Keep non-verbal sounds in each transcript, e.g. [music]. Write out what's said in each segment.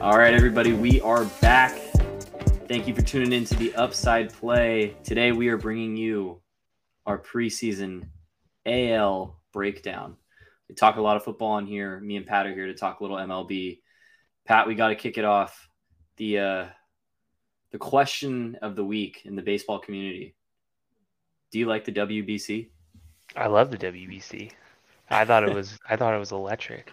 All right, everybody, we are back. Thank you for tuning in to the Upside Play. Today, we are bringing you our preseason AL breakdown. We talk a lot of football on here. Me and Pat are here to talk a little MLB. Pat, we got to kick it off. The uh, the question of the week in the baseball community: Do you like the WBC? I love the WBC. I thought it [laughs] was I thought it was electric.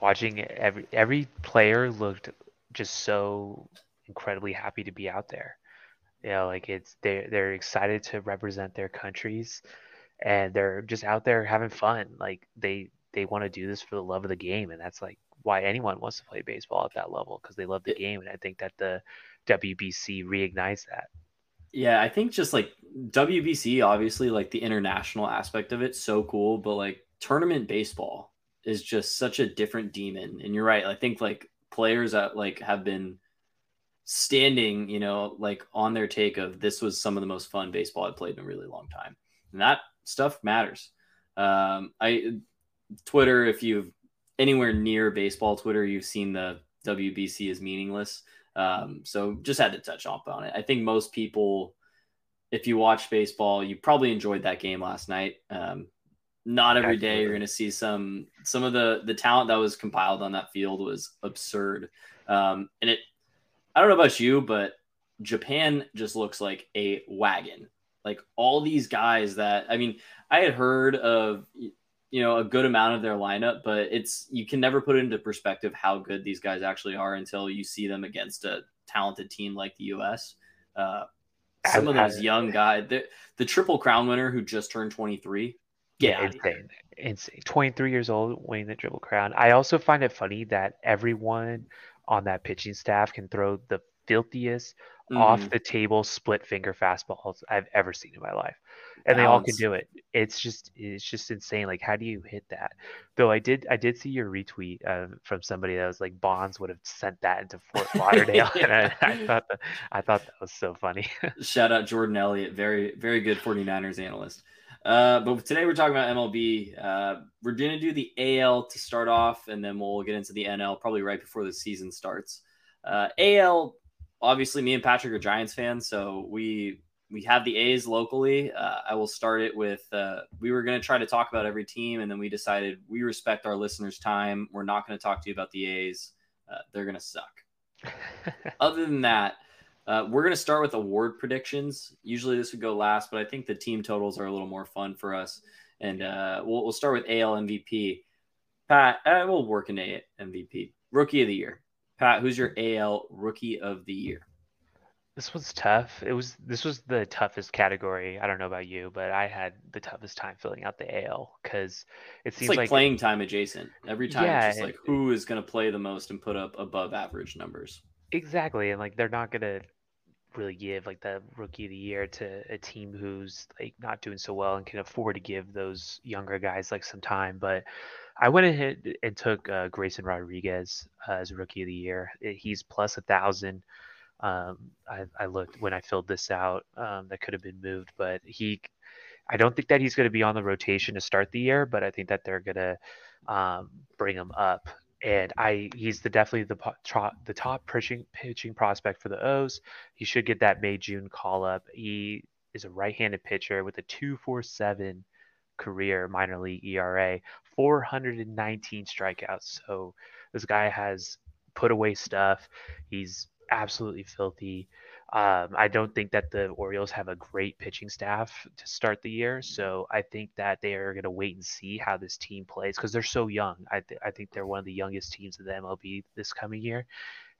Watching every every player looked just so incredibly happy to be out there. You know, like it's they they're excited to represent their countries and they're just out there having fun. Like they they want to do this for the love of the game and that's like why anyone wants to play baseball at that level because they love the game and I think that the WBC reignites that. Yeah, I think just like WBC, obviously, like the international aspect of it, so cool. But like tournament baseball is just such a different demon. And you're right. I think like players that like have been standing, you know, like on their take of this was some of the most fun baseball I've played in a really long time. And that stuff matters. Um, I Twitter, if you've anywhere near baseball Twitter, you've seen the WBC is meaningless. Um, so just had to touch up on it. I think most people, if you watch baseball, you probably enjoyed that game last night. Um, not every day you're going to see some some of the the talent that was compiled on that field was absurd. Um, and it, I don't know about you, but Japan just looks like a wagon. Like all these guys that I mean, I had heard of you know a good amount of their lineup, but it's you can never put into perspective how good these guys actually are until you see them against a talented team like the U.S. Uh, some of those young guys, the, the triple crown winner who just turned 23. Yeah, insane. insane. 23 years old, winning the triple crown. I also find it funny that everyone on that pitching staff can throw the filthiest mm. off the table split finger fastballs I've ever seen in my life and they all can do it. It's just it's just insane. Like, how do you hit that? Though I did I did see your retweet uh, from somebody that was like Bonds would have sent that into Fort Lauderdale, [laughs] and I, [laughs] I, thought that I thought that was so funny. [laughs] Shout out Jordan Elliott, very very good 49ers analyst. Uh, but today we're talking about MLB. Uh, we're going to do the AL to start off, and then we'll get into the NL probably right before the season starts. Uh, AL, obviously, me and Patrick are Giants fans, so we we have the A's locally. Uh, I will start it with uh, we were going to try to talk about every team, and then we decided we respect our listeners' time. We're not going to talk to you about the A's. Uh, they're going to suck. [laughs] Other than that, uh, we're going to start with award predictions. Usually this would go last, but I think the team totals are a little more fun for us. And uh, we'll, we'll start with AL MVP. Pat, uh, will work in A MVP. Rookie of the year. Pat, who's your AL Rookie of the Year? This was tough. It was this was the toughest category. I don't know about you, but I had the toughest time filling out the AL because it seems like, like, playing time adjacent. Every time yeah, it's just like who is going to play the most and put up above average numbers. Exactly, and like they're not going to really give like the rookie of the year to a team who's like not doing so well and can afford to give those younger guys like some time. But I went ahead and took uh, Grayson Rodriguez uh, as rookie of the year. He's plus a thousand. Um, I, I, looked when I filled this out. Um, that could have been moved, but he. I don't think that he's going to be on the rotation to start the year, but I think that they're going to um, bring him up. And I, he's the definitely the top, the top pitching pitching prospect for the O's. He should get that May June call up. He is a right-handed pitcher with a 2.47 career minor league ERA, 419 strikeouts. So this guy has put away stuff. He's absolutely filthy. Um, I don't think that the Orioles have a great pitching staff to start the year, so I think that they are going to wait and see how this team plays because they're so young. I, th- I think they're one of the youngest teams in the MLB this coming year,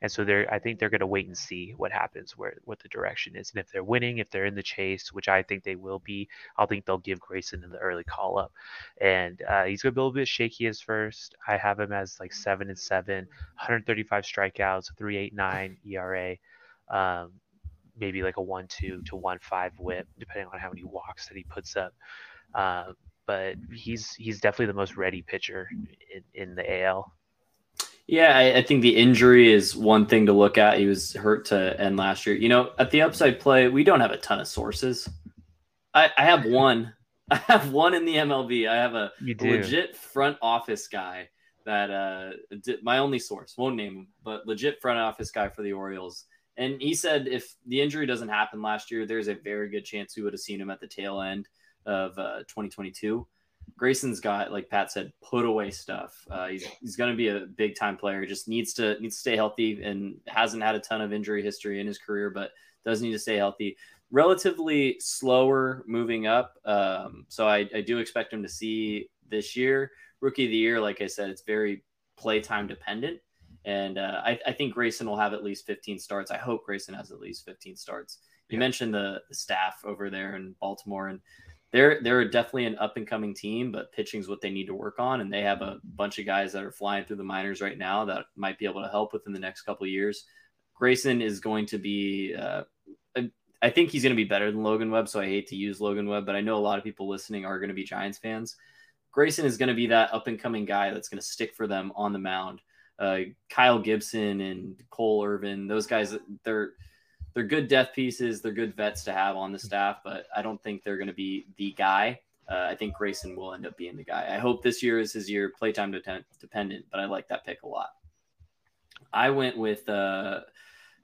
and so they're I think they're going to wait and see what happens, where what the direction is, and if they're winning, if they're in the chase, which I think they will be, I think they'll give Grayson in the early call up, and uh, he's going to be a little bit shaky as first. I have him as like seven and seven, 135 strikeouts, 3.89 ERA. Um, maybe like a one two to one five whip, depending on how many walks that he puts up. Uh, but he's he's definitely the most ready pitcher in, in the AL. Yeah, I, I, think the injury is one thing to look at. He was hurt to end last year. You know, at the upside play, we don't have a ton of sources. I, I have [laughs] one. I have one in the MLB. I have a legit front office guy that uh, my only source won't name him, but legit front office guy for the Orioles. And he said if the injury doesn't happen last year, there's a very good chance we would have seen him at the tail end of uh, 2022. Grayson's got, like Pat said, put away stuff. Uh, he's he's going to be a big time player. Just needs to needs to stay healthy and hasn't had a ton of injury history in his career, but does need to stay healthy. Relatively slower moving up, um, so I, I do expect him to see this year. Rookie of the year, like I said, it's very playtime dependent. And uh, I, I, think Grayson will have at least 15 starts. I hope Grayson has at least 15 starts. You yeah. mentioned the, the, staff over there in Baltimore, and they're they're definitely an up and coming team, but pitching is what they need to work on. And they have a bunch of guys that are flying through the minors right now that might be able to help within the next couple years. Grayson is going to be. Uh, I think he's going to be better than Logan Webb, so I hate to use Logan Webb, but I know a lot of people listening are going to be Giants fans. Grayson is going to be that up and coming guy that's going to stick for them on the mound. Uh, Kyle Gibson and Cole Irvin, those guys, they're they're good death pieces. They're good vets to have on the staff, but I don't think they're going to be the guy. Uh, I think Grayson will end up being the guy. I hope this year is his year, playtime dependent, but I like that pick a lot. I went with, uh,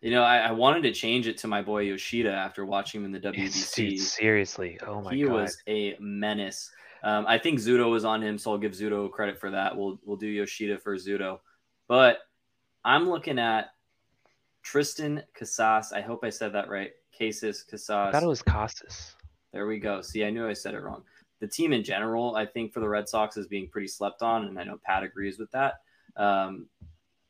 you know, I, I, wanted to change it to my boy Yoshida after watching him in the WBC. Dude, seriously, oh my he god, he was a menace. Um, I think Zudo was on him, so I'll give Zudo credit for that. We'll we'll do Yoshida for Zudo, but I'm looking at Triston Casas. I hope I said that right. Casas Casas. I thought it was Casas. There we go. See, I knew I said it wrong. The team in general, I think for the Red Sox is being pretty slept on, and I know Pat agrees with that. Um,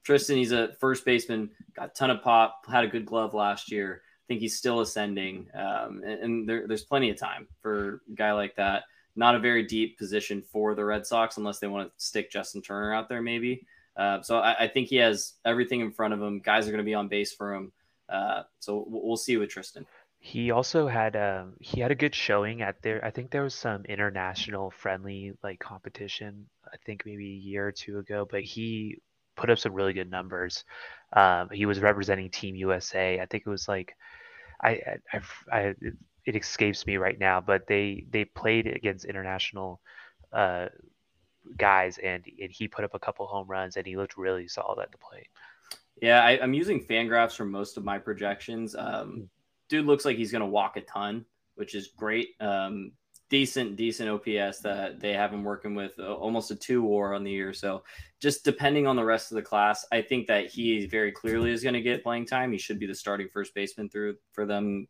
Triston, he's a first baseman, got a ton of pop, had a good glove last year. I think he's still ascending, um, and, and there, there's plenty of time for a guy like that not a very deep position for the Red Sox unless they want to stick Justin Turner out there, maybe. Uh, so I, I, think he has everything in front of him. Guys are going to be on base for him. Uh, so we'll see with Triston. He also had um, he had a good showing at there. I think there was some international friendly like competition. I think maybe a year or two ago, but he put up some really good numbers. Um, he was representing Team USA. I think it was like I I, I it escapes me right now, but they they played against international uh, guys, and and he put up a couple home runs, and he looked really solid at the plate. Yeah, I, am using Fangraphs for most of my projections. Um, hmm. dude looks like he's going to walk a ton, which is great. Um, decent, decent OPS that they have him working with, uh, almost a two WAR on the year. So, just depending on the rest of the class, I think that he very clearly is going to get playing time. He should be the starting first baseman through for them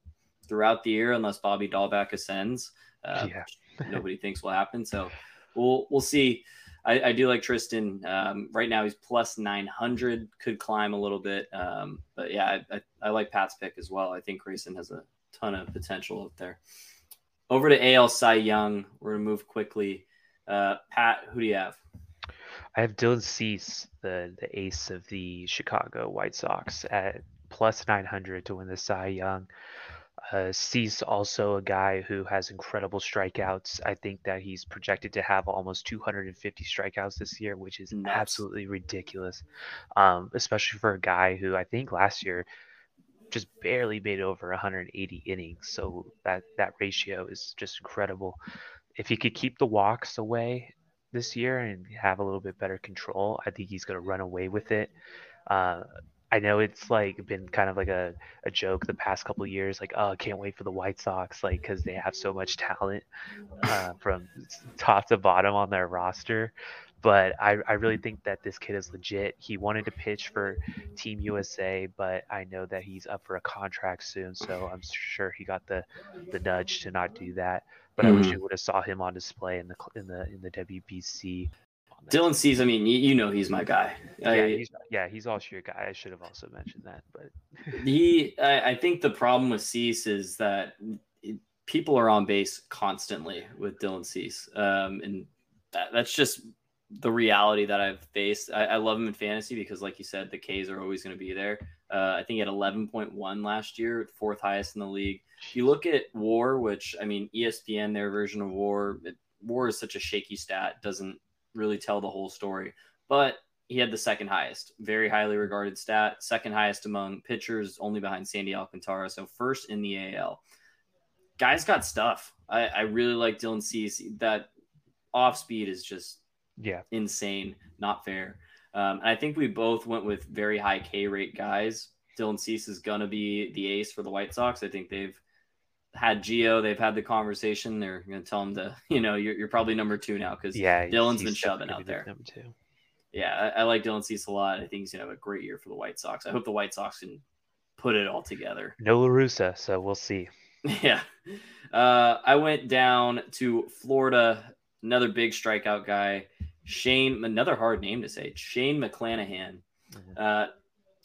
throughout the year unless Bobby Dalbec ascends. Uh, yeah. nobody thinks will happen. So we'll we'll see. I, I do like Triston. Um, right now he's plus 900, could climb a little bit. Um, but yeah, I, I, I, like Pat's pick as well. I think Grayson has a ton of potential up there. Over to AL Cy Young. We're to move quickly. Uh, Pat, who do you have? I have Dylan Cease, the, the ace of the Chicago White Sox, at plus 900 to win the Cy Young. Uh, Cease also a guy who has incredible strikeouts. I think that he's projected to have almost 250 strikeouts this year, which is Nuts. absolutely ridiculous, um, especially for a guy who I think last year just barely made over 180 innings. So that that ratio is just incredible. If he could keep the walks away this year and have a little bit better control, I think he's going to run away with it. Uh, I know it's like been kind of like a, a joke the past couple years, like oh, I can't wait for the White Sox, like because they have so much talent uh, from top to bottom on their roster. But I, I really think that this kid is legit. He wanted to pitch for Team USA, but I know that he's up for a contract soon, so I'm sure he got the the nudge to not do that. But mm-hmm. I wish we would have saw him on display in the in the in the WBC. Dylan Cease, I mean, you, you, know he's my guy. Yeah, I, he's, yeah, he's also your guy. I should have also mentioned that, but [laughs] he, I, I, think the problem with Cease is that it, people are on base constantly with Dylan Cease, um, and that, that's just the reality that I've faced. I, I, love him in fantasy because, like you said, the K's are always going to be there. Uh, I think he had 11.1 last year, fourth highest in the league. You look at WAR, which I mean, ESPN, their version of WAR, it, WAR is such a shaky stat, doesn't really tell the whole story. But he had the second highest, very highly regarded stat, second highest among pitchers, only behind Sandy Alcantara. So first in the AL. Guys got stuff. I, I really like Dylan Cease. That off speed is just Yeah. insane, not fair. Um, and I think we both went with very high K rate guys. Dylan Cease is gonna be the ace for the White Sox. I think they've had Gio. They've had the conversation. They're gonna tell him to, [laughs] you know, you're, you're probably number two now because Yeah. Dylan's been shoving out there. Number two. Yeah, I, I like Dylan Cease a lot. I think he's gonna have a great year for the White Sox. I hope the White Sox can put it all together. No La Russa, so we'll see. [laughs] Yeah. Uh, I went down to Florida, another big strikeout guy, Shane, another hard name to say, Shane McClanahan. Mhm. Uh,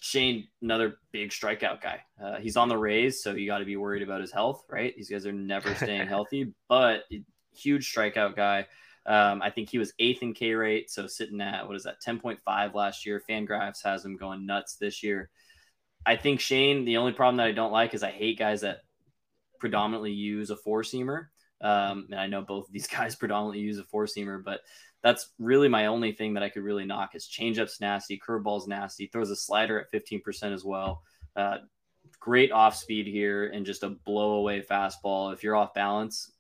Shane, another big strikeout guy. Uh, he's on the Rays, so you got to be worried about his health, right? These guys are never [laughs] staying healthy, but huge strikeout guy. Um, I think he was eighth in K rate, so sitting at what is that, 10.5 last year. Fangraphs has him going nuts this year. I think Shane, the only problem that I don't like is I hate guys that predominantly use a four seamer. Um, and I know both of these [laughs] guys predominantly use a four seamer, but that's really my only thing that I could really knock is changeup's nasty, curveball's nasty, throws a slider at 15% as well. Uh, great off speed here and just a blow away fastball. If you're off balance,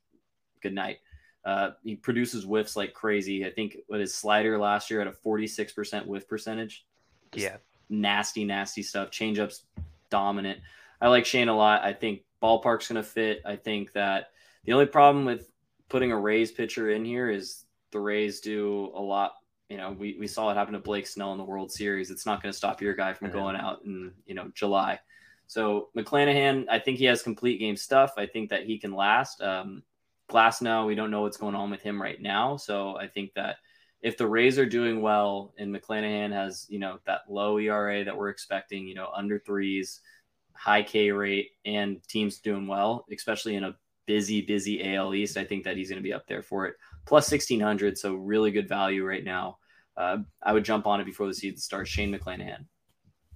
good night. Uh, he produces whiffs like crazy. I think what his slider last year at a 46% whiff percentage. Just Yeah. nasty, nasty stuff. Changeups dominant. I like Shane a lot. I think ballpark's going to fit. I think that the only problem with putting a Rays pitcher in here is the Rays do a lot. You know, we, we saw it happen to Blake Snell in the World Series. It's not going to stop your guy from going out in, you know, July. So McClanahan, I think he has complete game stuff. I think that he can last. Um, Glasnow, we don't know what's going on with him right now. So I think that if the Rays are doing well and McClanahan has, you know, that low ERA that we're expecting, you know, under threes, high K rate, and teams doing well, especially in a busy, busy AL East, I think that he's going to be up there for it. Plus 1600, so really good value right now. Uh, I would jump on it before the season starts. Shane McClanahan.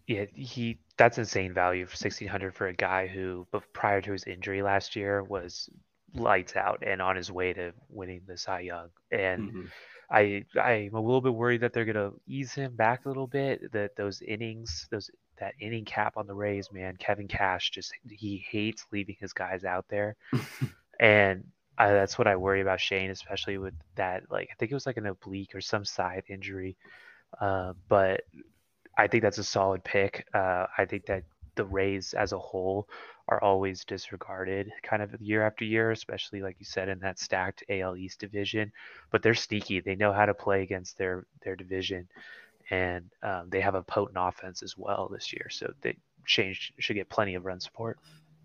Yeah, he that's insane value for sixteen hundred for a guy who, prior to his injury last year, was lights out and on his way to winning the Cy Young. And Mhm. I I'm a little bit worried that they're gonna ease him back a little bit. That those innings, those that inning cap on the Rays, man, Kevin Cash just he hates leaving his guys out there, [laughs] and That's what I worry about Shane, especially with that. Like I think it was like an oblique or some side injury, uh, but I think that's a solid pick. Uh, I think that the Rays as a whole are always disregarded kind of year after year, especially like you said in that stacked AL East division. But they're sneaky. They know how to play against their their division, and um, they have a potent offense as well this year. So they Shane should get plenty of run support.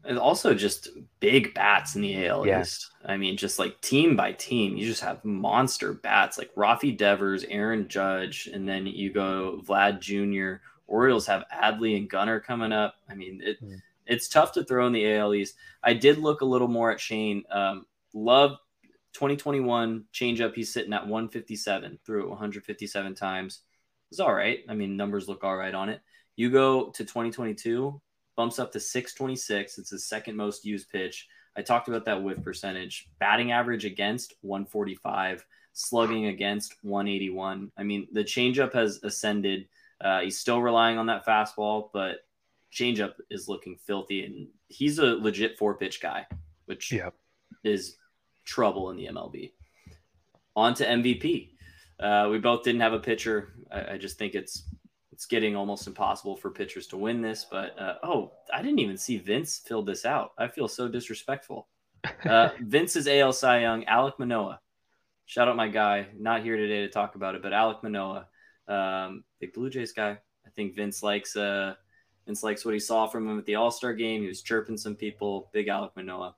And also just big bats in the AL Yeah. East. I mean, just like team by team, you just have monster bats like Rafi Devers, Aaron Judge, and then you go Vlad Jr. Orioles have Adley and Gunnar coming up. I mean, it, Mm. it's tough to throw in the AL East. I did look a little more at Shane. Um, love 2021 changeup. He's sitting at 157 through it 157 times. It's all right. I mean, numbers look all right on it. You go to 2022, bumps up to 626. It's his second most used pitch. I talked about that whiff percentage. Batting average against 145, slugging against 181. I mean, the changeup has ascended. Uh, he's still relying on that fastball, but changeup is looking filthy, and he's a legit four pitch guy, which Yeah. is trouble in the MLB. On to MVP. Uh, we both didn't have a pitcher. I, I just think it's it's getting almost impossible for pitchers to win this. But uh, oh, I didn't even see Vince fill this out. I feel so disrespectful. Uh, [laughs] Vince's AL Cy Young, Alek Manoah. Shout out my guy. Not here today to talk about it, but Alek Manoah, um, big Blue Jays guy. I think Vince likes uh, Vince likes what he saw from him at the All Star game. He was chirping some people. Big Alek Manoah.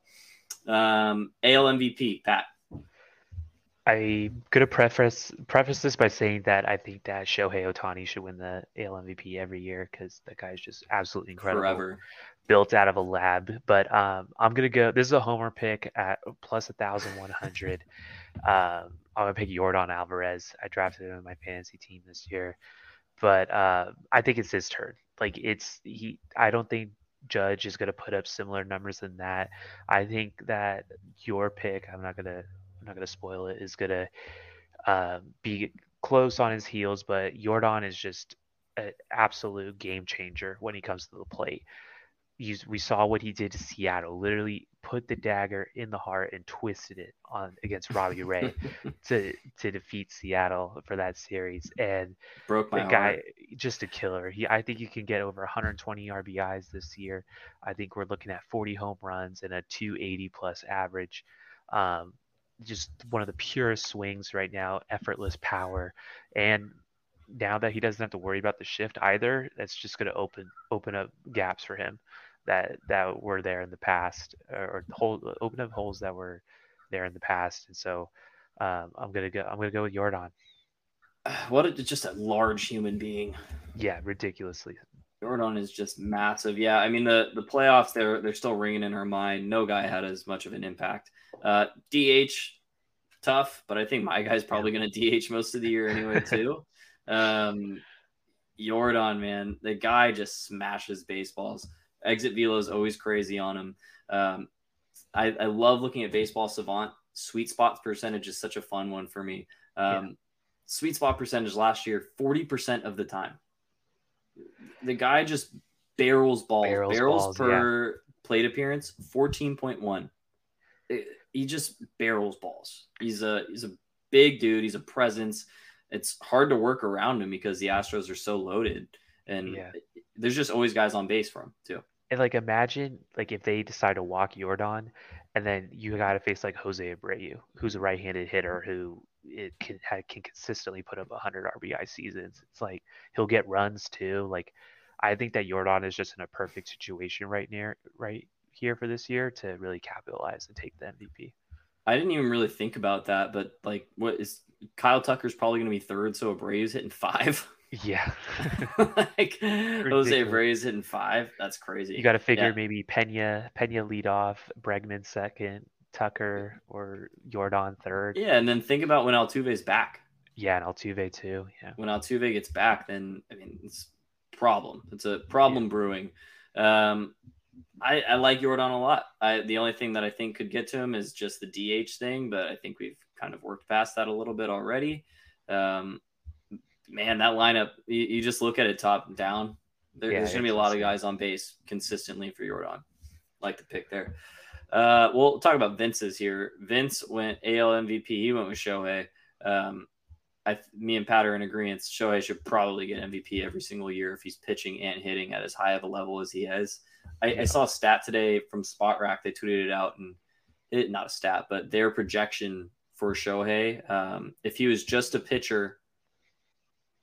Um, AL MVP, Pat. I'm gonna preface preface this by saying that I think that Shohei Ohtani should win the AL MVP every year because that guy's just absolutely incredible. Forever. built out of a lab. But um, I'm gonna go. This is a homer pick at plus a thousand one hundred. [laughs] um, I'm gonna pick Jordan Alvarez. I drafted him in my fantasy team this year, but uh, I think it's his turn. Like it's he. I don't think Judge is gonna put up similar numbers than that. I think that your pick. I'm not gonna. I'm not gonna spoil it. Is gonna um, be close on his heels, but Jordan is just an absolute game changer when he comes to the plate we saw what he did to Seattle. Literally put the dagger in the heart and twisted it on against Robbie [laughs] Ray to to defeat Seattle for that series. And broke my the guy, heart. just a killer. He, I think he can get over 120 RBIs this year. I think we're looking at 40 home runs and a 280 plus average. Um, just one of the purest swings right now, effortless power, and now that he doesn't have to worry about the shift either, that's just going to open open up gaps for him that that were there in the past, or, or open up holes that were there in the past. And so um, I'm gonna go. I'm gonna go with Jordan. [sighs] What a, just a large human being. Yeah, ridiculously. Jordan is just massive. Yeah, I mean the the playoffs they're they're still ringing in our mind. No guy had as much of an impact. Uh, DH tough, but I think my guy's probably going to DH most of the year anyway [laughs] too. um, Yordan, man, the guy just smashes baseballs. Exit velo is always crazy on him. Um, I, I, love looking at baseball savant. Sweet spot percentage is such a fun one for me. Um, yeah. Sweet spot percentage last year, 40% of the time. The guy just barrels balls, barrels, barrels balls, per yeah. plate appearance, 14.1. he just barrels balls. He's a he's a big dude. He's a presence. It's hard to work around him because the Astros are so loaded, and yeah. there's just always guys on base for him too. And like imagine like if they decide to walk Yordan, and then you got to face like Jose Abreu, who's a right-handed hitter who it can can consistently put up 100 RBI seasons. It's like he'll get runs too. Like I think that Yordan is just in a perfect situation right near right here for this year to really capitalize and take the MVP. I didn't even really think about that, but like, what is Kyle Tucker's probably going to be third, so Abreu's hitting five. [laughs] Yeah. [laughs] like Jose Abreu's hitting five. That's crazy. You got to figure yeah. maybe Pena, Pena lead off, Bregman second, Tucker or Yordan third. Yeah, and then think about when Altuve's back. Yeah, and Altuve too. Yeah. When Altuve gets back, then I mean it's problem. It's a problem yeah. brewing. Um, I, I like Yordan a lot. I, the only thing that I think could get to him is just the DH thing, but I think we've kind of worked past that a little bit already. Um, man, that lineup, you, you, just look at it top down. There, yeah, there's going to be a lot of guys on base consistently for Yordan. Like the pick there. Uh, we'll talk about Vince's here. Vince went AL MVP. He went with Shohei. Um, I, me and Pat are in agreement. Shohei should probably get MVP every single year if he's pitching and hitting at as high of a level as he has. I, I saw a stat today from Spotrac. They tweeted it out, and it not a stat, but their projection for Shohei, um, if he was just a pitcher,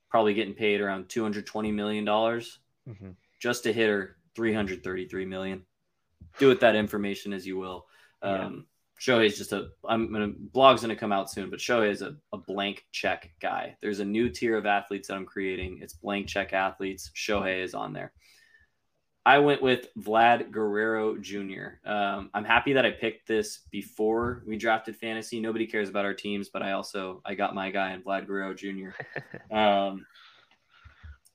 probably getting paid around two hundred twenty million dollars. Mm-hmm. Just a hitter, three hundred thirty-three million. Do with that information as you will. Um, yeah. Shohei's just a. I'm gonna blog's gonna come out soon, but Shohei is a, a blank check guy. There's a new tier of athletes that I'm creating. It's blank check athletes. Shohei is on there. I went with Vlad Guerrero Jr. Um, I'm happy that I picked this before we drafted fantasy. Nobody cares about our teams, but I also I got my guy in Vlad Guerrero Jr. [laughs] um,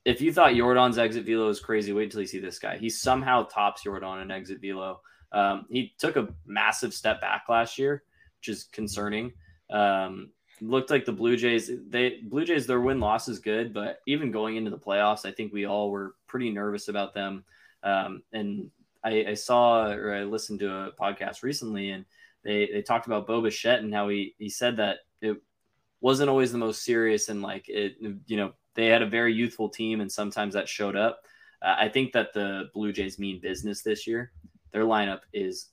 if you thought Yordan's exit velo is crazy, wait until you see this guy. He somehow tops Yordan in exit velo. Um, he took a massive step back last year, which is concerning. Um, looked like the Blue Jays. They Blue Jays their win loss is good, but even going into the playoffs, I think we all were pretty nervous about them. Um, and I, I, saw or I listened to a podcast recently, and they, they talked about Bo Bichette and how he he said that it wasn't always the most serious and like it you know they had a very youthful team and sometimes that showed up. Uh, I think that the Blue Jays mean business this year. Their lineup is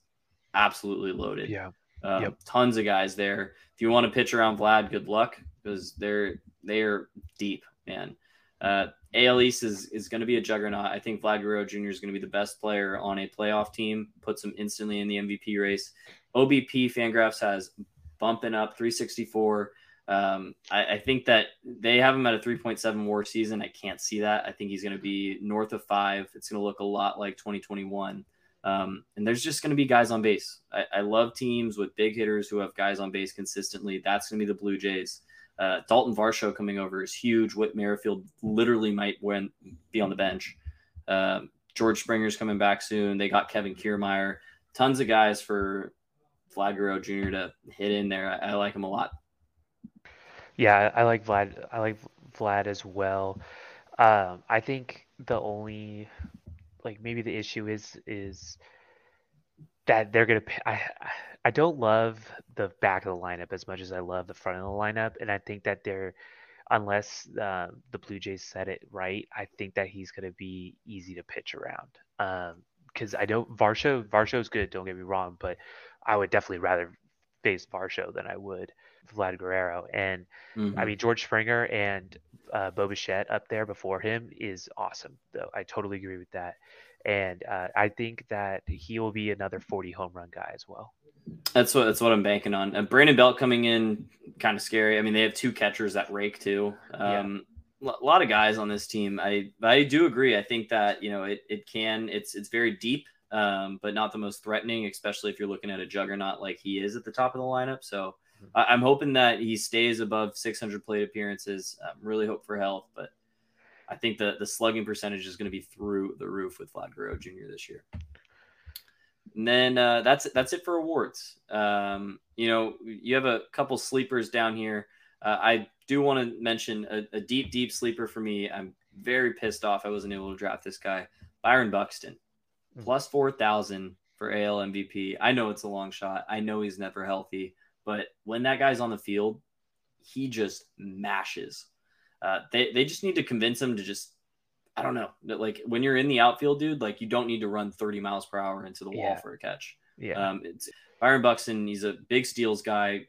absolutely loaded. Yeah. Um, yep. Tons of guys there. If you want to pitch around Vlad, good luck because they're they're deep, man. Uh, AL East is, is going to be a juggernaut. I think Vlad Guerrero Jr. is going to be the best player on a playoff team, puts him instantly in the MVP race. OBP Fangraphs has bumping up 364. Um, I, I, think that they have him at a 3.7 war season. I can't see that. I think he's going to be north of five. It's going to look a lot like 2021. Um, and there's just going to be guys on base. I, I, love teams with big hitters who have guys on base consistently. That's going to be the Blue Jays. Uh, Dalton Varsho coming over is huge. Whit Merrifield literally might win, be on the bench. Uh, George Springer's coming back soon. They got Kevin Kiermaier. Tons of guys for Vlad Guerrero Jr. to hit in there. I, I like him a lot. Yeah, I like Vlad. I like Vlad as well. Um, I think the only like maybe the issue is is that they're gonna. I I don't love the back of the lineup as much as I love the front of the lineup, and I think that they're unless uh, the Blue Jays said it right, I think that he's going to be easy to pitch around. Because um, I don't Varsho Varsho's good. Don't get me wrong, but I would definitely rather face Varsho than I would Vlad Guerrero. And mm-hmm. I mean George Springer and uh, Bo Bichette up there before him is awesome. Though I totally agree with that. And uh, I think that he will be another 40 home run guy as well. That's what that's what I'm banking on. And Brandon Belt coming in, kind of scary. I mean, they have two catchers that rake too. Um, yeah. A lot of guys on this team. I I do agree. I think that you know it it can. It's it's very deep, um, but not the most threatening, especially if you're looking at a juggernaut like he is at the top of the lineup. So mm-hmm. I, am hoping that he stays above 600 plate appearances. Um, really hope for health, but I think the the slugging percentage is going to be through the roof with Vlad Guerrero Jr. this year. And then uh, that's that's it for awards. Um, you know, you have a couple sleepers down here. Uh, I do want to mention a, a, deep, deep sleeper for me. I'm very pissed off I wasn't able to draft this guy, Byron Buxton, hmm. plus four thousand for AL MVP. I know it's a long shot. I know he's never healthy, but when that guy's on the field, he just mashes. Uh, they they just need to convince him to just I don't know. Like when you're in the outfield, dude, like you don't need to run 30 miles per hour into the wall yeah. for a catch. Yeah. Um, it's Byron Buxton. He's a big steals guy.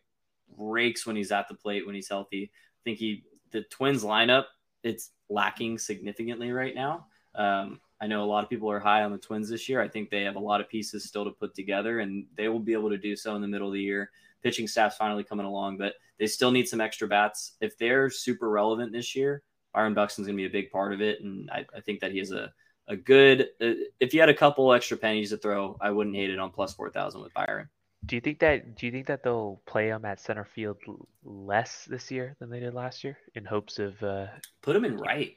Rakes when he's at the plate when he's healthy. I think he the Twins lineup it's lacking significantly right now. Um, I know a lot of people are high on the Twins this year. I think they have a lot of pieces still to put together, and they will be able to do so in the middle of the year. Pitching staff's finally coming along, but they still need some extra bats. If they're super relevant this year, Byron Buxton's going to be a big part of it, and I, I think that he is a a good. Uh, if you had a couple extra pennies to throw, I wouldn't hate it on plus four thousand with Byron. Do you think that? Do you think that they'll play him at center field less this year than they did last year, in hopes of uh, put him in right?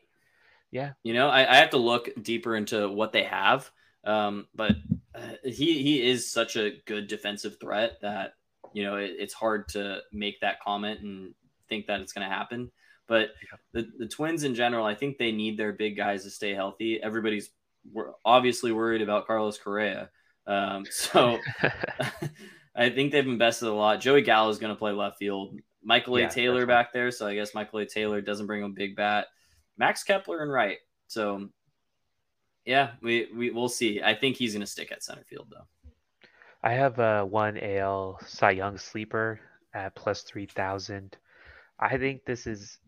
Yeah, you know, I, I have to look deeper into what they have, um, but uh, he he is such a good defensive threat that you know it, it's hard to make that comment and think that it's going to happen. But the, the Twins in general, I think they need their big guys to stay healthy. Everybody's obviously worried about Carlos Correa. Um, [laughs] so [laughs] I think they've invested a lot. Joey Gallo is going to play left field. Michael A. Yeah, Taylor back there. So I guess Michael A. Taylor doesn't bring a big bat. Max Kepler and right. So yeah, we, we we'll see. I think he's going to stick at center field though. I have a one AL Cy Young sleeper at plus three thousand. I think this is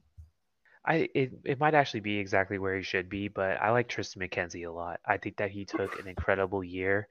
I it, it might actually be exactly where he should be, but I like Triston McKenzie a lot. I think that he took an incredible year,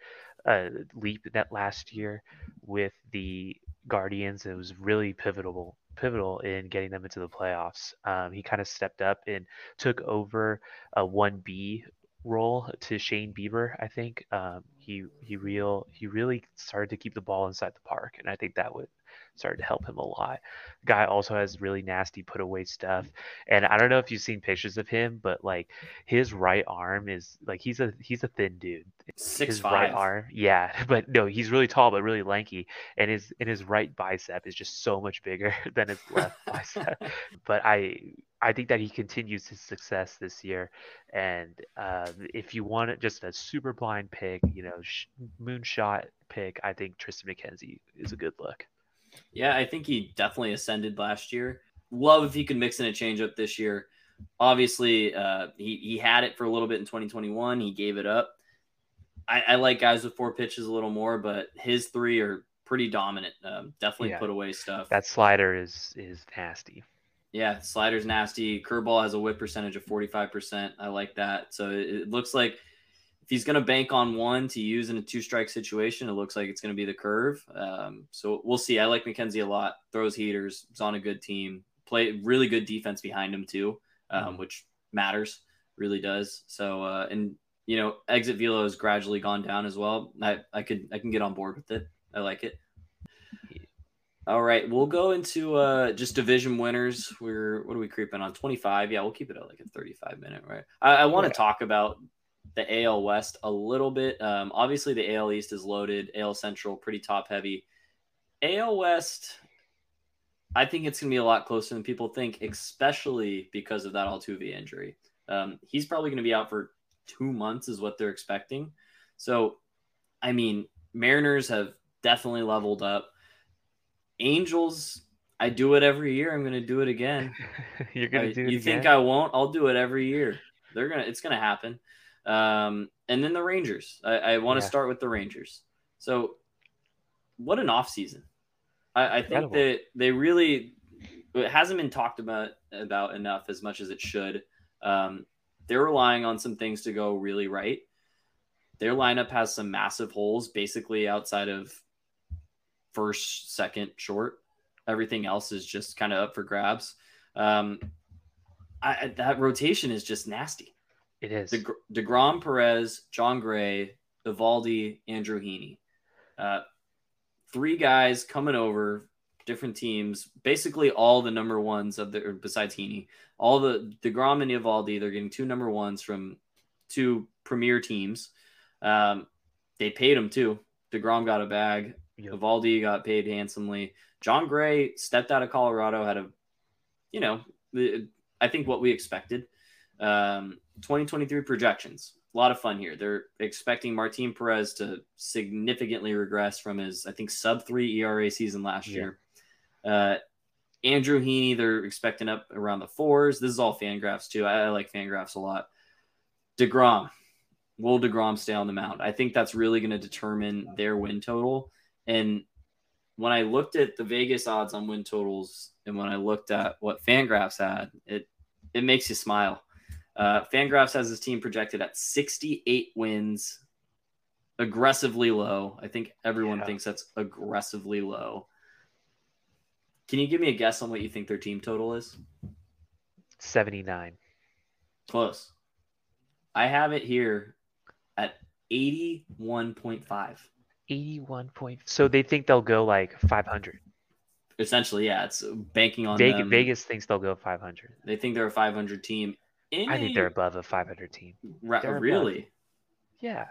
uh, leap that last year with the Guardians. It was really pivotal pivotal in getting them into the playoffs. Um, he kind of stepped up and took over a one B role to Shane Bieber. I think um, he he real he really started to keep the ball inside the park, and I think that would started to help him a lot. Guy also has really nasty put away stuff. And I don't know if you've seen pictures of him, but like his right arm is like he's a he's a thin dude. Six his five. right arm, yeah, [laughs] but no, he's really tall but really lanky, and his and his right bicep is just so much bigger [laughs] than his left [laughs] bicep. But I I think that he continues his success this year, and uh, if you want just a super blind pick, you know, sh- moonshot pick, I think Triston McKenzie is a good look. Yeah, I think he definitely ascended last year. Love if he could mix in a changeup this year. Obviously, uh, he he had it for a little bit in 2021. He gave it up. I, I like guys with four pitches a little more, but his three are pretty dominant. Um, definitely yeah. put away stuff. That slider is is nasty. Yeah, slider's nasty. Curveball has a whiff percentage of 45%. I like that. So it, looks like if he's going to bank on one to use in a two strike situation, it looks like it's going to be the curve. Um, so we'll see. I like McKenzie a lot. Throws heaters. He's on a good team. Play really good defense behind him too, um, mm-hmm. which matters. Really does. So uh, and you know exit velo has gradually gone down as well. I I could I can get on board with it. I like it. All right, we'll go into uh, just division winners. We're what are we creeping on? Twenty five. Yeah, we'll keep it at like a thirty five minute. Right. I, I want to talk about the AL West a little bit. Um, obviously, the AL East is loaded. AL Central pretty top heavy. AL West, I think it's going to be a lot closer than people think, especially because of that Altuve injury. Um, he's probably going to be out for two months is what they're expecting. So, I mean, Mariners have definitely leveled up. Angels, I do it every year. I'm going to do it again. [laughs] You're gonna I- do it You think? I won't? I'll do it every year. They're gonna. It's gonna happen. Um, and then the Rangers. I, I want to Yeah. start with the Rangers. So, what an off season. I, I think that they really it hasn't been talked about about enough as much as it should. Um, they're relying on some things to go really right. Their lineup has some massive holes, basically outside of first, second, short. Everything else is just kind of up for grabs. Um, I, that rotation is just nasty. It is. De- Degrom, Perez, Jon Gray, Eovaldi, Andrew Heaney. Uh, three guys coming over, different teams. Basically, all the number ones of the besides Heaney, all the Degrom and Eovaldi. They're getting two number ones from two premier teams. Um, they paid him too. Degrom got a bag. Yep. Eovaldi got paid handsomely. Jon Gray stepped out of Colorado, had a, you know, I think what we expected. Um, 2023 projections. A lot of fun here. They're expecting Martin Perez to significantly regress from his, I think, sub three ERA season last Yeah. year. Uh, Andrew Heaney, they're expecting up around the fours. This is all fan graphs too. I, I like fan graphs a lot. DeGrom, will DeGrom stay on the mound? I think that's really going to determine their win total. And when I looked at the Vegas odds on win totals and when I looked at what Fangraphs had, it it makes you smile. Uh, Fangraphs has his team projected at 68 wins, aggressively low. I think everyone Yeah. thinks that's aggressively low. Can you give me a guess on what you think their team total is? 79. Close. I have it here at 81.5. 81 point. So they think they'll go like 500. Essentially, yeah, it's banking on Vegas, them. Vegas thinks they'll go 500. They think they're a 500 team. In I think they're above a 500 team. ra- they're above. really Yeah.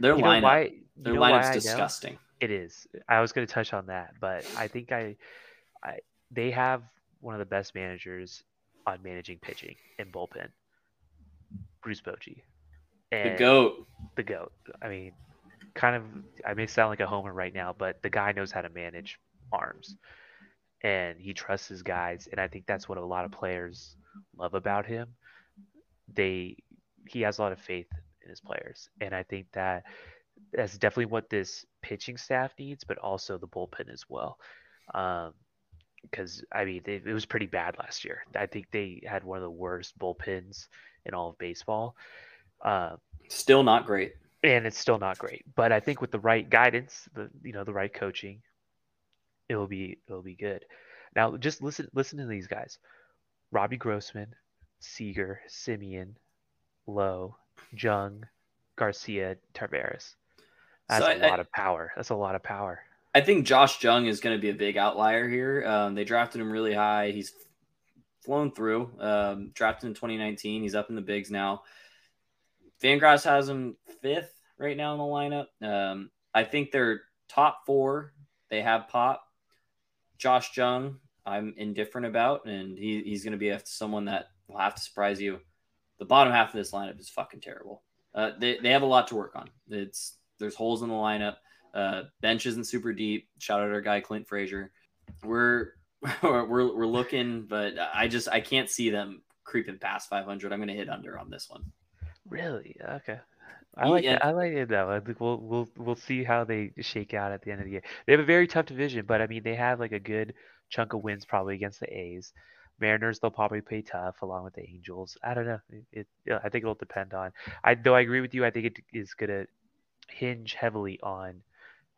their You lineup. why? their lineup's disgusting. It is. I was going to touch on that, but I think I, I, they have one of the best managers on managing pitching and bullpen, Bruce Bochy. The goat. the goat. I mean, kind of. I may sound like a homer right now, but the guy knows how to manage arms, and he trusts his guys, and I think that's what a lot of players love about him. They, he has a lot of faith in his players, and I think that that's definitely what this pitching staff needs, but also the bullpen as well. Um, because I mean, they, it was pretty bad last year. I think they had one of the worst bullpens in all of baseball. Uh, Still not great. And it's still not great. But I think with the right guidance, the you know the right coaching, it will be it will be good. Now just listen listen to these guys: Robbie Grossman, Seager, Semien, Lowe, Jung, Garcia, Taveras. That's So a I- lot of power. That's a lot of power. I think Josh Jung is going to be a big outlier here. Um, they drafted him really high. He's flown through. Um, drafted in 2019. He's up in the bigs now. Fangraphs has them fifth right now in the lineup. Um, I think they're top four. They have Pop, Josh Jung. I'm indifferent about, and he, he's going to be someone that will have to surprise you. The bottom half of this lineup is fucking terrible. Uh, they, they have a lot to work on. It's there's holes in the lineup. Uh, bench isn't super deep. Shout out our guy Clint Frazier. We're [laughs] we're we're looking, but I just I can't see them creeping past 500. I'm going to hit under on this one. Really? Okay. I like Yeah. that. I like it though. I think we'll we'll we'll see how they shake out at the end of the year. They have a very tough division, but I mean they have like a good chunk of wins probably against the A's. Mariners they'll probably play tough along with the Angels. I don't know. It, it I think it'll depend on. I though I agree with you. I think it is gonna hinge heavily on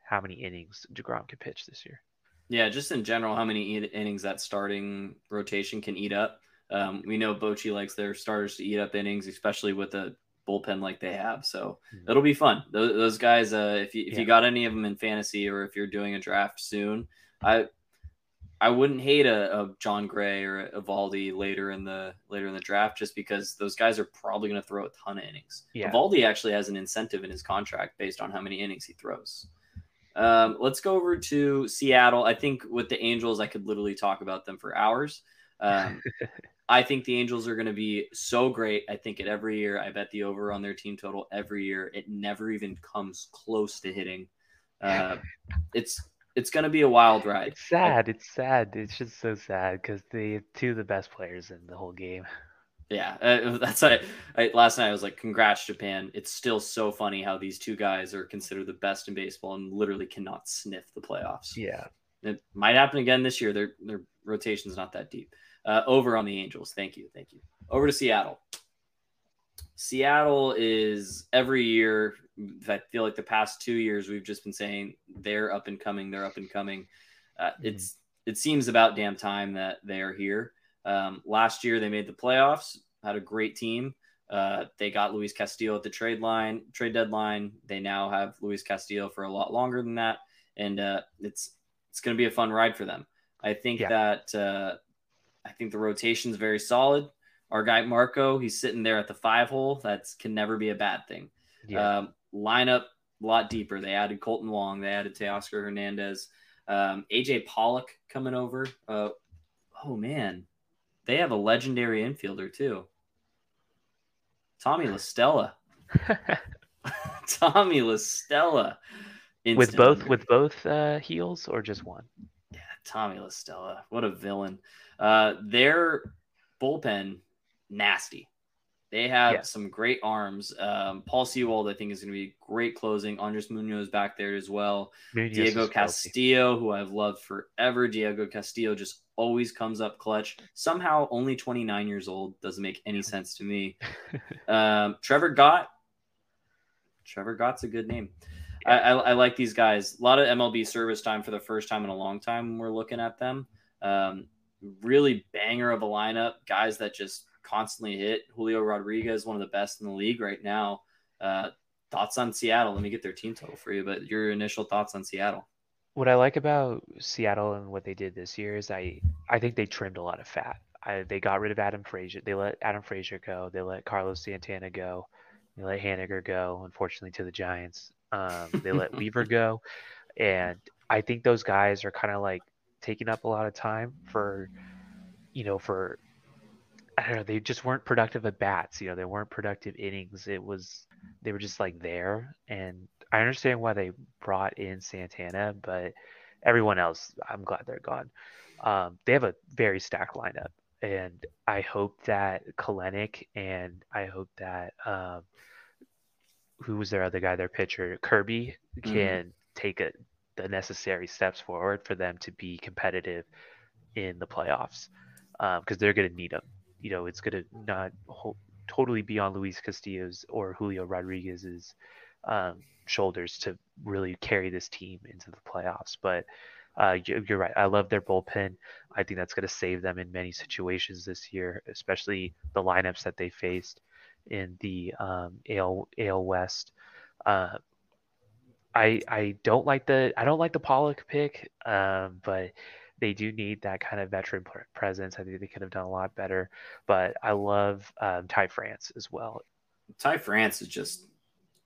how many innings Degrom can pitch this year. Yeah, just in general, how many innings that starting rotation can eat up. Um, we know Bochy likes their starters to eat up innings, especially with a bullpen like they have. So Mhm. it'll be fun. Those, those guys, uh, if you if Yeah. you got any of them in fantasy or if you're doing a draft soon, I I wouldn't hate a, a Jon Gray or a Valdi later in the later in the draft just because those guys are probably going to throw a ton of innings. Yeah. Valdi actually has an incentive in his contract based on how many innings he throws. Um, let's go over to Seattle. I think with the Angels, I could literally talk about them for hours. [laughs] Um, I think the Angels are going to be so great. I think it every year. I bet the over on their team total every year. It never even comes close to hitting. Uh, it's it's going to be a wild ride. It's sad. I, it's sad. It's just so sad because they two of the best players in the whole game. Yeah, uh, that's I, I, last night I was like, "Congrats, Japan!" It's still so funny how these two guys are considered the best in baseball and literally cannot sniff the playoffs. Yeah, it might happen again this year. Their their rotation's not that deep. Uh, over on the Angels. Thank you, thank you. Over to Seattle. Seattle is every year. I feel like the past two years we've just been saying they're up and coming. They're up and coming. Uh, mm-hmm. It's it seems about damn time that they are here. Um, last year they made the playoffs, had a great team. Uh, they got Luis Castillo at the trade line, trade deadline. They now have Luis Castillo for a lot longer than that, and uh, it's it's going to be a fun ride for them. I think yeah. that uh, I think the rotation is very solid. Our guy Marco, he's sitting there at the five hole. That's can never be a bad thing. Yeah. Um, lineup a lot deeper. They added Kolten Wong. They added Teoscar Hernandez. Um, AJ Pollock coming over. Uh, oh man, they have a legendary infielder too. Tommy La Stella. [laughs] Tommy La Stella. With both with both uh, heels or just one? Yeah, Tommy La Stella. What a villain. Uh, their bullpen nasty. They have yeah. some great arms. Um, Paul Sewald, I think, is going to be great closing. Andres Munoz back there as well. Munoz Diego Castillo, who I've loved forever. Diego Castillo just always comes up clutch. Somehow, only 29 years old doesn't make any sense to me. [laughs] um, Trevor Gott. Trevor Gott's a good name. I, I, I, like these guys. A lot of MLB service time for the first time in a long time. When we're looking at them. Um, really banger of a lineup. Guys that just constantly hit. Julio Rodriguez, one of the best in the league right now. Uh, thoughts on Seattle? Let me get their team total for you, but your initial thoughts on Seattle. What I like about Seattle and what they did this year is I I think they trimmed a lot of fat. I, they got rid of Adam Frazier. They let Adam Frazier go. They let Carlos Santana go. They let Haniger go. Unfortunately, to the Giants. Um, they let [laughs] Weaver go, and I think those guys are kind of like taking up a lot of time for, you know, for I don't know, they just weren't productive at bats. You know, they weren't productive innings. It was they were just like there. And I understand why they brought in Santana, but everyone else, I'm glad they're gone. Um, they have a very stacked lineup, and I hope that Kelenic and I hope that um, who was their other guy, their pitcher Kirby, mm-hmm. can mm-hmm. take a, the necessary steps forward for them to be competitive in the playoffs because um, they're going to need them you know it's going to not ho- totally be on Luis Castillo's or Julio Rodriguez's um, shoulders to really carry this team into the playoffs. But uh, you're right. I love their bullpen. I think that's going to save them in many situations this year, especially the lineups that they faced in the um, AL AL West. Uh, I I don't like the I don't like the Pollock pick, um, but they do need that kind of veteran presence. I think they could have done a lot better. But I love um, Ty France as well. Ty France is just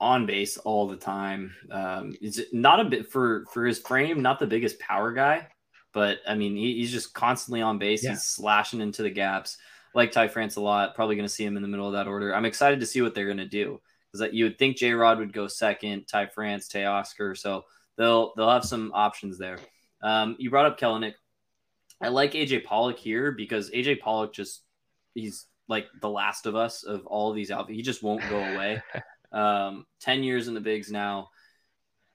on base all the time. Um, it's not a bit for for his frame, not the biggest power guy, but I mean he, he's just constantly on base. Yeah. He's slashing into the gaps. Like Ty France a lot. Probably going to see him in the middle of that order. I'm excited to see what they're going to do because that you would think J Rod would go second, Ty France, Teoscar. So they'll they'll have some options there. Um, you brought up Kelenic. I like AJ Pollock here because AJ Pollock just he's like the last of us of all of these outfits. He just won't go away. [laughs] um, Ten years in the bigs now.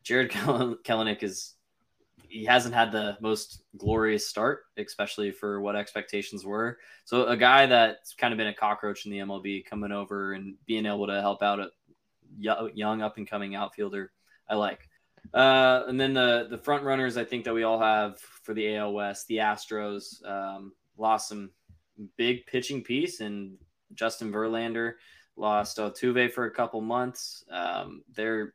Jarred [laughs] Kelenic is he hasn't had the most glorious start, especially for what expectations were. So a guy that's kind of been a cockroach in the MLB coming over and being able to help out a young up and coming outfielder, I like. Uh, and then the the front runners, I think that we all have for the AL West, the Astros um, lost some big pitching piece, and Justin Verlander lost Altuve for a couple months. Um, they're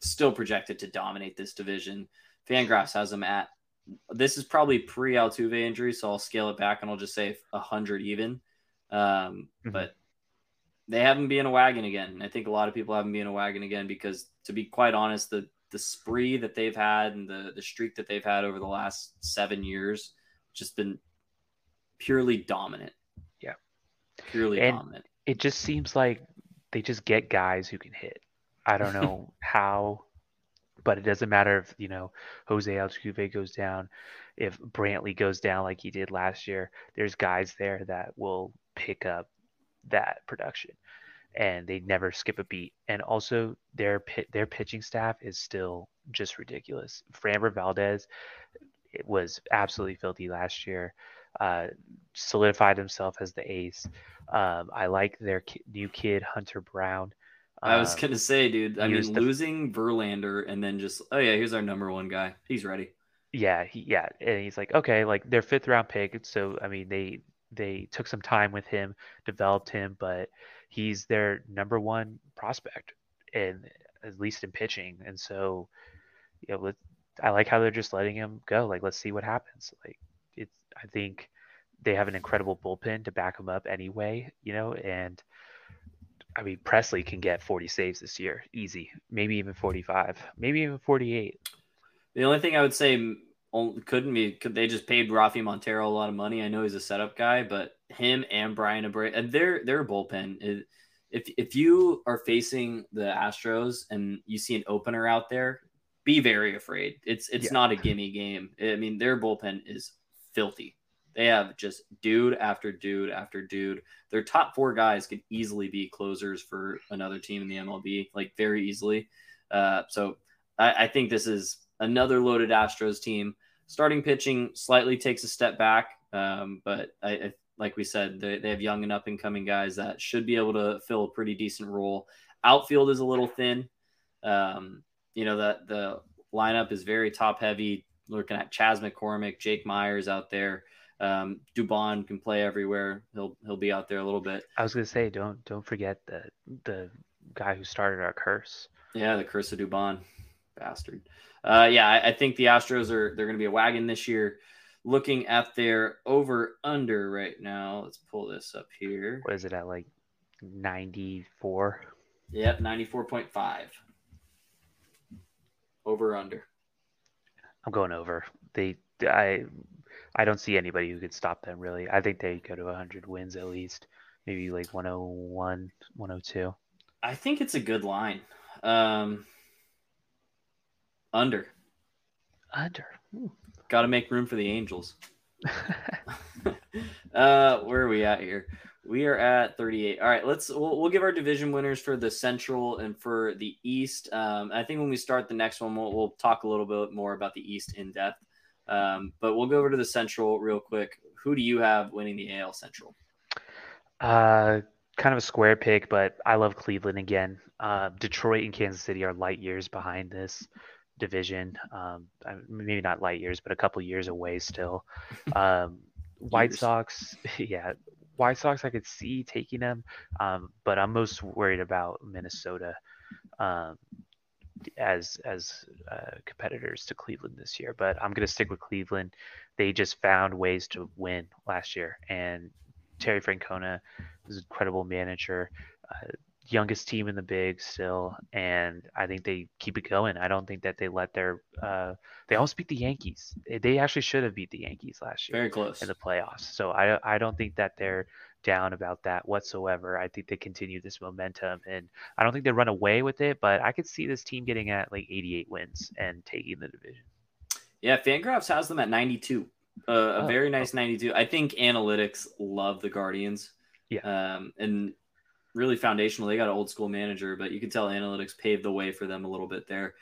still projected to dominate this division. Fangraphs has them at this is probably pre Altuve injury, so I'll scale it back and I'll just say hundred even. Um, mm-hmm. But they haven't been a wagon again. I think a lot of people haven't been a wagon again because, to be quite honest, the the spree that they've had and the the streak that they've had over the last seven years just been purely dominant. Yeah, purely And- dominant. It just seems like they just get guys who can hit. I don't know [laughs] how, but it doesn't matter if you know Jose Altuve goes down, if Brantley goes down like he did last year. There's guys there that will pick up that production, and they never skip a beat. And also their their pitching staff is still just ridiculous. Framber Valdez, it was absolutely filthy last year. Uh, solidified himself as the ace. Um, I like their ki- new kid Hunter Brown. I was Um, gonna say, dude. I mean, the- losing Verlander and then just oh yeah, here's our number one guy. He's ready. yeah, he, yeah, and he's like, okay, like their fifth round pick. So I mean, they they took some time with him, developed him, but he's their number one prospect, and at least in pitching. And so, you know, I like how they're just letting him go. Like, let's see what happens. Like, it's I think they have an incredible bullpen to back him up anyway. You know, and I mean, Pressly can get 40 saves this year, easy. Maybe even 45, maybe even 48. The only thing I would say couldn't be could they just paid Rafi Montero a lot of money. I know he's a setup guy, but him and Bryan Abreu and their their bullpen is if if you are facing the Astros and you see an opener out there, be very afraid. It's it's Yeah. not a gimme game. I mean, their bullpen is filthy. They have just dude after dude after dude. Their top four guys could easily be closers for another team in the MLB, like very easily. Uh, so I, I think this is another loaded Astros team. Starting pitching slightly takes a step back, um, but I, I, like we said, they, they have young and up and coming guys that should be able to fill a pretty decent role. Outfield is a little thin. Um, you know that the lineup is very top heavy. Looking at Chas McCormick, Jake Meyers out there. Um, Dubon can play everywhere. He'll he'll be out there a little bit. I was gonna say, don't don't forget the the guy who started our curse. Yeah, the curse of Dubon, bastard. Uh, yeah, I, I think the Astros are they're going to be a wagon this year. Looking at their over under right now, let's pull this up here. What is it at like ninety four? Yep, ninety four point five. Over under. I'm going over. They I I don't see anybody who could stop them really. I think they go to 100 wins at least. Maybe like 101, 102. I think it's a good line. Um, under. Under. Got to make room for the Angels. [laughs] [laughs] uh, where are we at here? We are at 38. All right, let's we'll, we'll give our division winners for the Central and for the East. Um, I think when we start the next one, we'll, we'll talk a little bit more about the East in depth. Um, but we'll go over to the Central real quick. Who do you have winning the AL Central? Uh, kind of a square pick, but I love Cleveland again. Uh, Detroit and Kansas City are light years behind this division. Um, maybe not light years, but a couple years away still. [laughs] Um, White Years. Sox, [laughs] yeah, White Sox I could see taking them, um, but I'm most worried about Minnesota um, as as uh, competitors to Cleveland this year. But I'm gonna stick with Cleveland. They just found ways to win last year, and Terry Francona is an incredible manager. Uh, youngest team in the big still, and I think they keep it going. I don't think that they let their uh, they almost beat the Yankees. They actually should have beat the Yankees last year Very close. in the playoffs. So I I don't think that they're down about that whatsoever. I think they continue this momentum, and I don't think they run away with it. But I could see this team getting at like 88 wins and taking the division. Yeah, Fangraphs has them at 92. Uh, a Oh, very nice 92. I think analytics love the Guardians. Yeah. Um, and really foundational. They got an old school manager, but you can tell analytics paved the way for them a little bit there.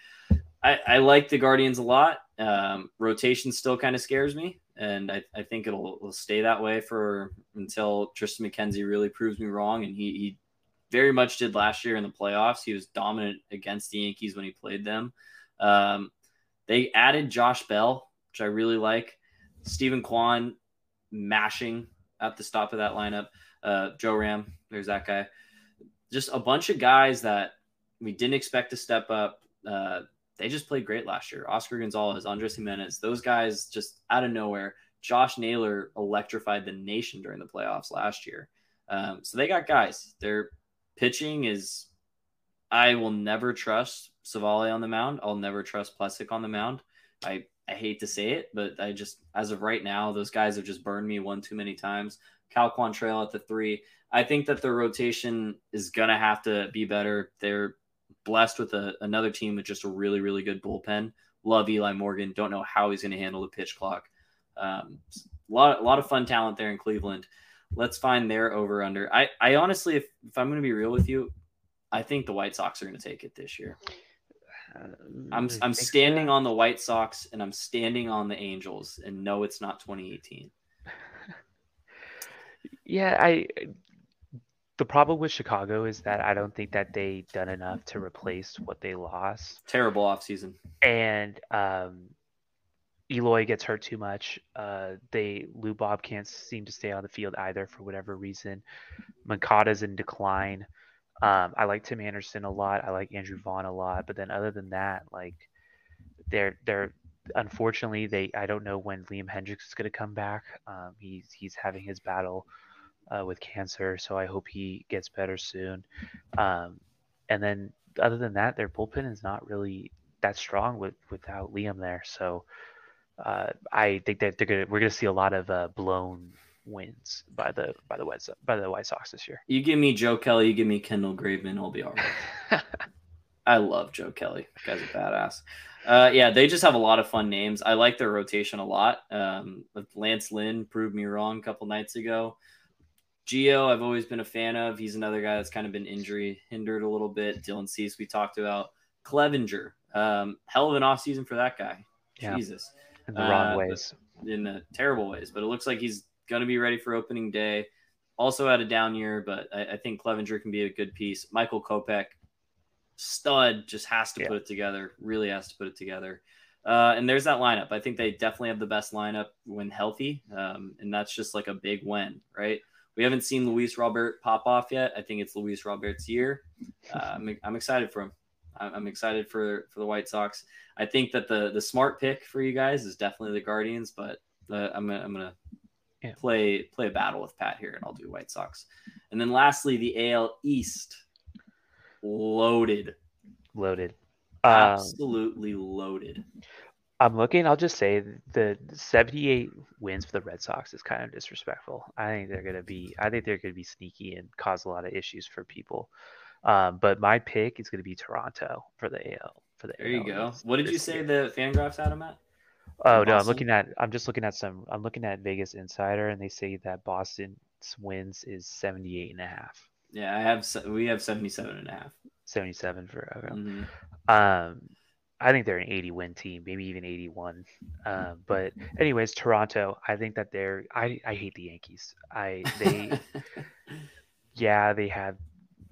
I, I like the Guardians a lot. Um, rotation still kind of scares me, and I, I think it'll, it'll stay that way for until Triston McKenzie really proves me wrong. And he, he very much did last year in the playoffs. He was dominant against the Yankees when he played them. Um, they added Josh Bell, which I really like. Steven Kwan mashing at the stop of that lineup. Uh, Joe Ram, there's that guy. Just a bunch of guys that we didn't expect to step up. Uh, they just played great last year. Oscar Gonzalez, Andres Gimenez, those guys just out of nowhere. Josh Naylor electrified the nation during the playoffs last year. Um, so they got guys. Their pitching is, I will never trust Civale on the mound. I'll never trust Plesac on the mound. I, I hate to say it, but I just, as of right now, those guys have just burned me one too many times. Cal Quantrill at the three. I think that the rotation is gonna have to be better. They're blessed with a, another team with just a really, really good bullpen. Love Eli Morgan. Don't know how he's going to handle the pitch clock. Um, a lot, a lot of fun talent there in Cleveland. Let's find their over under. I, I honestly, if, if I'm going to be real with you, I think the White Sox are going to take it this year. Uh, I'm I'm standing on the White Sox and I'm standing on the Angels, and no, it's not 2018. [laughs] yeah, I. The problem with Chicago is that I don't think that they done enough to replace what they lost. Terrible offseason. And um, Eloy gets hurt too much. Uh, they Lou Bob can't seem to stay on the field either for whatever reason. Moncada's in decline. Um, I like Tim Anderson a lot. I like Andrew Vaughn a lot. But then other than that, like they're they're unfortunately they I don't know when Liam Hendriks is going to come back. Um, he's he's having his battle uh, with cancer, so I hope he gets better soon. Um, and then other than that, their bullpen is not really that strong with without Liam there. So uh, I think that they're gonna we're gonna see a lot of uh, blown wins by the by the White by the White Sox this year. You give me Joe Kelly, you give me Kendall Graveman, I'll be all right. [laughs] I love Joe Kelly. That guy's a badass. Uh, yeah, they just have a lot of fun names. I like their rotation a lot. Um, Lance Lynn proved me wrong a couple nights ago. Gio, I've always been a fan of. He's another guy that's kind of been injury hindered a little bit. Dylan Cease, we talked about. Clevinger, um, hell of an offseason for that guy. Yeah. Jesus. In the wrong uh, ways. In the terrible ways. But it looks like he's going to be ready for opening day. Also had a down year, but I, I, think Clevinger can be a good piece. Michael Kopech, stud, just has to yeah. put it together. Really has to put it together. Uh, and there's that lineup. I think they definitely have the best lineup when healthy, um, and that's just like a big win, right? We haven't seen Luis Robert pop off yet. I think it's Luis Robert's year. Uh, I'm, I'm excited for him. I'm excited for for the White Sox. I think that the the smart pick for you guys is definitely the Guardians, but uh, I'm gonna, I'm gonna yeah. play play a battle with Pat here, and I'll do White Sox. And then lastly, the AL East, loaded, loaded, absolutely um, loaded. I'm looking. I'll just say the 78 wins for the Red Sox is kind of disrespectful. I think they're gonna be. I think they're gonna be sneaky and cause a lot of issues for people. Um, but my pick is gonna be Toronto for the AL. For the there AL you go. What did you say year. the Fangraphs had them at? Oh no, I'm looking at I'm just looking at some I'm looking at Vegas Insider and they say that Boston's wins is 78 and a half. Yeah, I have we have 77 and a half. 77 for okay. Mm-hmm. Um I think they're an 80 win team, maybe even 81. Um, but anyways, Toronto, I think that they're I I hate the Yankees. I they [laughs] yeah, they have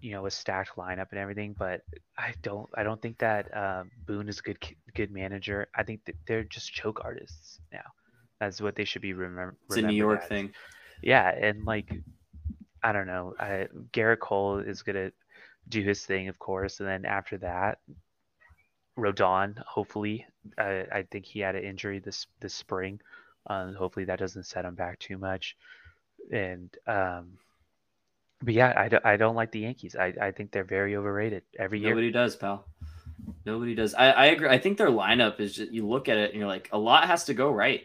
you know a stacked lineup and everything, but I don't I don't think that um, Boone is a good good manager. I think that they're just choke artists now. That's what they should be remember. It's a New York as. thing. Yeah, and like I don't know, I, Gerrit Cole is gonna do his thing, of course, and then after that, Rodon. Hopefully, I, I think he had an injury this this spring. Um, hopefully that doesn't set him back too much. And um, but yeah, I, do, I don't like the Yankees. I, I think they're very overrated every year. Nobody does, pal. Nobody does. I, I agree. I think their lineup is just, you look at it and you're like, a lot has to go right.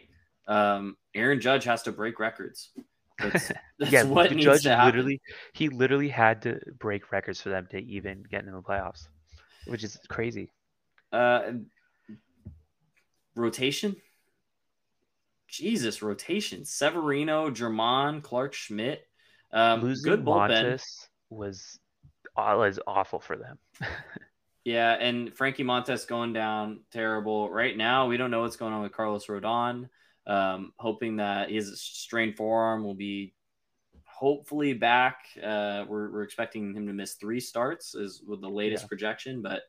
Um, Aaron Judge has to break records. That's, [laughs] that's yeah, what needs Judge to happen. literally he literally had to break records for them to even get in the playoffs, which is crazy. Uh, rotation. Jesus, rotation. Severino, Germán, Clarke Schmidt. Um, Losing good bullpen. was was awful for them. [laughs] yeah, and Frankie Montas going down terrible right now. We don't know what's going on with Carlos Rodon. Um, hoping that his strained forearm will be hopefully back. Uh, we're, we're expecting him to miss three starts, is with the latest yeah. projection. But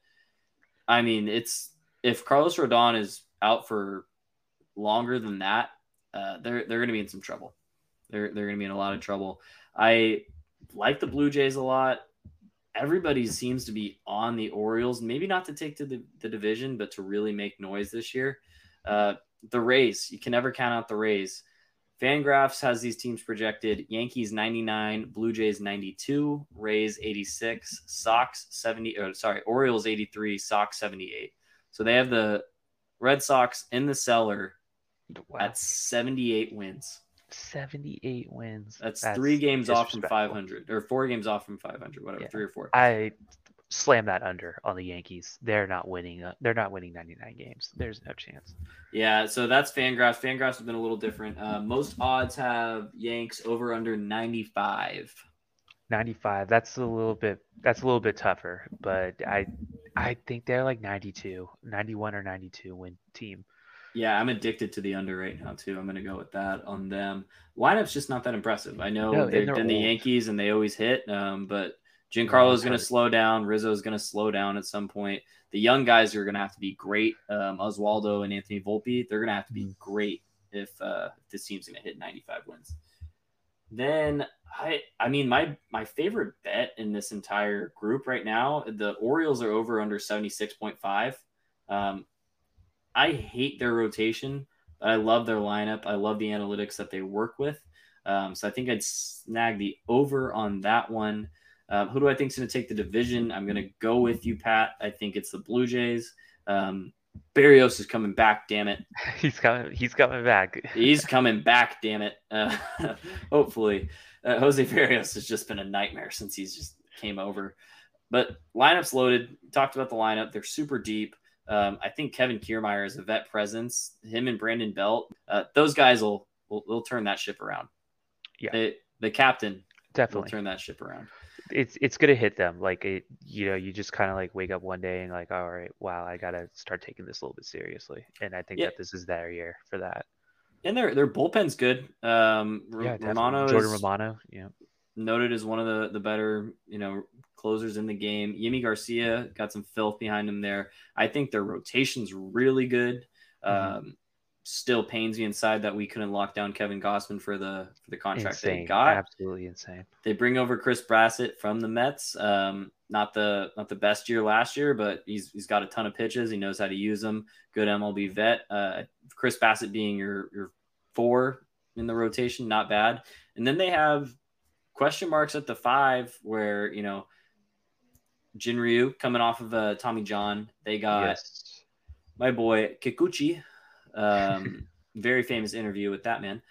I mean, it's if Carlos Rodon is out for longer than that, uh, they're they're going to be in some trouble. They're they're going to be in a lot of trouble. I like the Blue Jays a lot. Everybody seems to be on the Orioles, maybe not to take to the, the division, but to really make noise this year. Uh, the Rays, you can never count out the Rays. Fangraphs has these teams projected Yankees 99, Blue Jays 92, Rays 86, Sox 70, or sorry, Orioles 83, Sox 78. So they have the Red Sox in the cellar wow. at 78 wins. 78 wins. That's, That's three games off from 500, or four games off from 500, whatever, yeah. three or four. I slam that under on the Yankees. They're not winning. Uh, they're not winning 99 games. There's no chance. Yeah, so that's Fangraphs. Fangraphs has been a little different. Uh, most odds have Yanks over under 95. 95. That's a little bit. That's a little bit tougher, but I, I think they're like 92, 91 or 92 win team. Yeah, I'm addicted to the under right now too. I'm going to go with that on them. Lineup's just not that impressive. I know no, they've been old. the Yankees and they always hit, um, but Giancarlo's going to slow down. Rizzo's going to slow down at some point. The young guys are going to have to be great. Um, Oswaldo and Anthony Volpe, they're going to have to be mm. great if, uh, this team's going to hit 95 wins. Then I, I mean, my my favorite bet in this entire group right now, the Orioles are over under 76.5. Um, I hate their rotation, but I love their lineup. I love the analytics that they work with. Um, so I think I'd snag the over on that one. Um, who do I think is going to take the division? I'm going to go with you, Pat. I think it's the Blue Jays. Um, Berrios is coming back. Damn it. [laughs] He's coming. He's coming back. he's [laughs] coming back. Damn it. Uh, [laughs] hopefully, uh, Jose Berrios has just been a nightmare since he's just came over. But lineups loaded. Talked about the lineup. They're super deep. Um, I think Kevin Kiermaier is a vet presence. Him and Brandon Belt. Uh, those guys will, will will turn that ship around. Yeah. They, the captain definitely turn that ship around it's it's gonna hit them like it you know you just kind of like wake up one day and like all right wow i gotta start taking this a little bit seriously and i think yeah. that this is their year for that and their their bullpen's good um yeah, romano jordan romano yeah noted as one of the the better you know closers in the game yimi garcia got some filth behind him there i think their rotation's really good mm-hmm. um still pains me inside that we couldn't lock down Kevin Gausman for the for the contract insane. they got. Absolutely insane. They bring over Chris Bassitt from the Mets. Um, not the not the best year last year, but he's he's got a ton of pitches. He knows how to use them. Good MLB vet. Uh, Chris Bassitt being your your four in the rotation, not bad. And then they have question marks at the five, where you know Jin Ryu coming off of a Tommy John. They got yes. my boy Kikuchi um, [laughs] very famous interview with that man.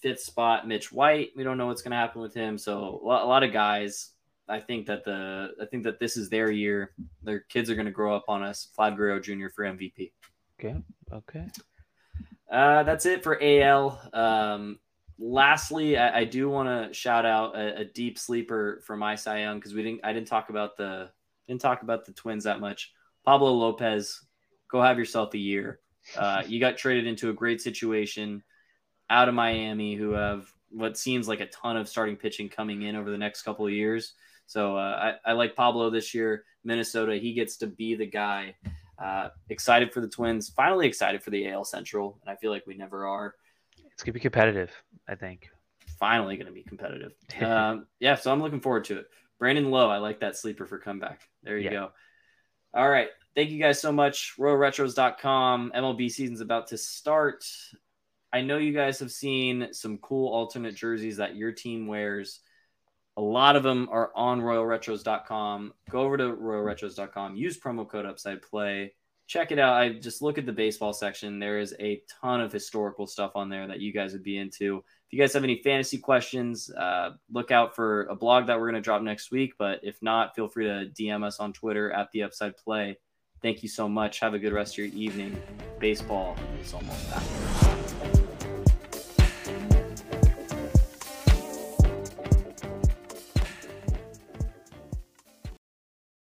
Fifth spot, Mitch White. We don't know what's going to happen with him. So a lot of guys. I think that the I think that this is their year. Their kids are going to grow up on us. Vlad Guerrero Jr. for MVP. Okay. Okay. Uh, that's it for AL. Um, lastly, I, I do want to shout out a, a, deep sleeper for my Cy Young because we didn't I didn't talk about the didn't talk about the Twins that much. Pablo Lopez, go have yourself a year. Uh, you got traded into a great situation out of Miami, who have what seems like a ton of starting pitching coming in over the next couple of years. So uh, I, I, like Pablo this year. Minnesota, he gets to be the guy. Uh, excited for the Twins. Finally excited for the AL Central, and I feel like we never are. It's gonna be competitive. I think. Finally, gonna be competitive. [laughs] um, yeah, so I'm looking forward to it. Brandon Lowe, I like that sleeper for comeback. There you yeah. go. All right thank you guys so much. RoyalRetros.com. MLB season's about to start. I know you guys have seen some cool alternate jerseys that your team wears. A lot of them are on RoyalRetros.com. Go over to RoyalRetros.com. Use promo code Upside Play. Check it out. I just look at the baseball section. There is a ton of historical stuff on there that you guys would be into. You guys have any fantasy questions, uh, look out for a blog that we're going to drop next week. But if not, feel free to DM us on Twitter at the Upside Play. Thank you so much. Have a good rest of your evening. Baseball is almost back.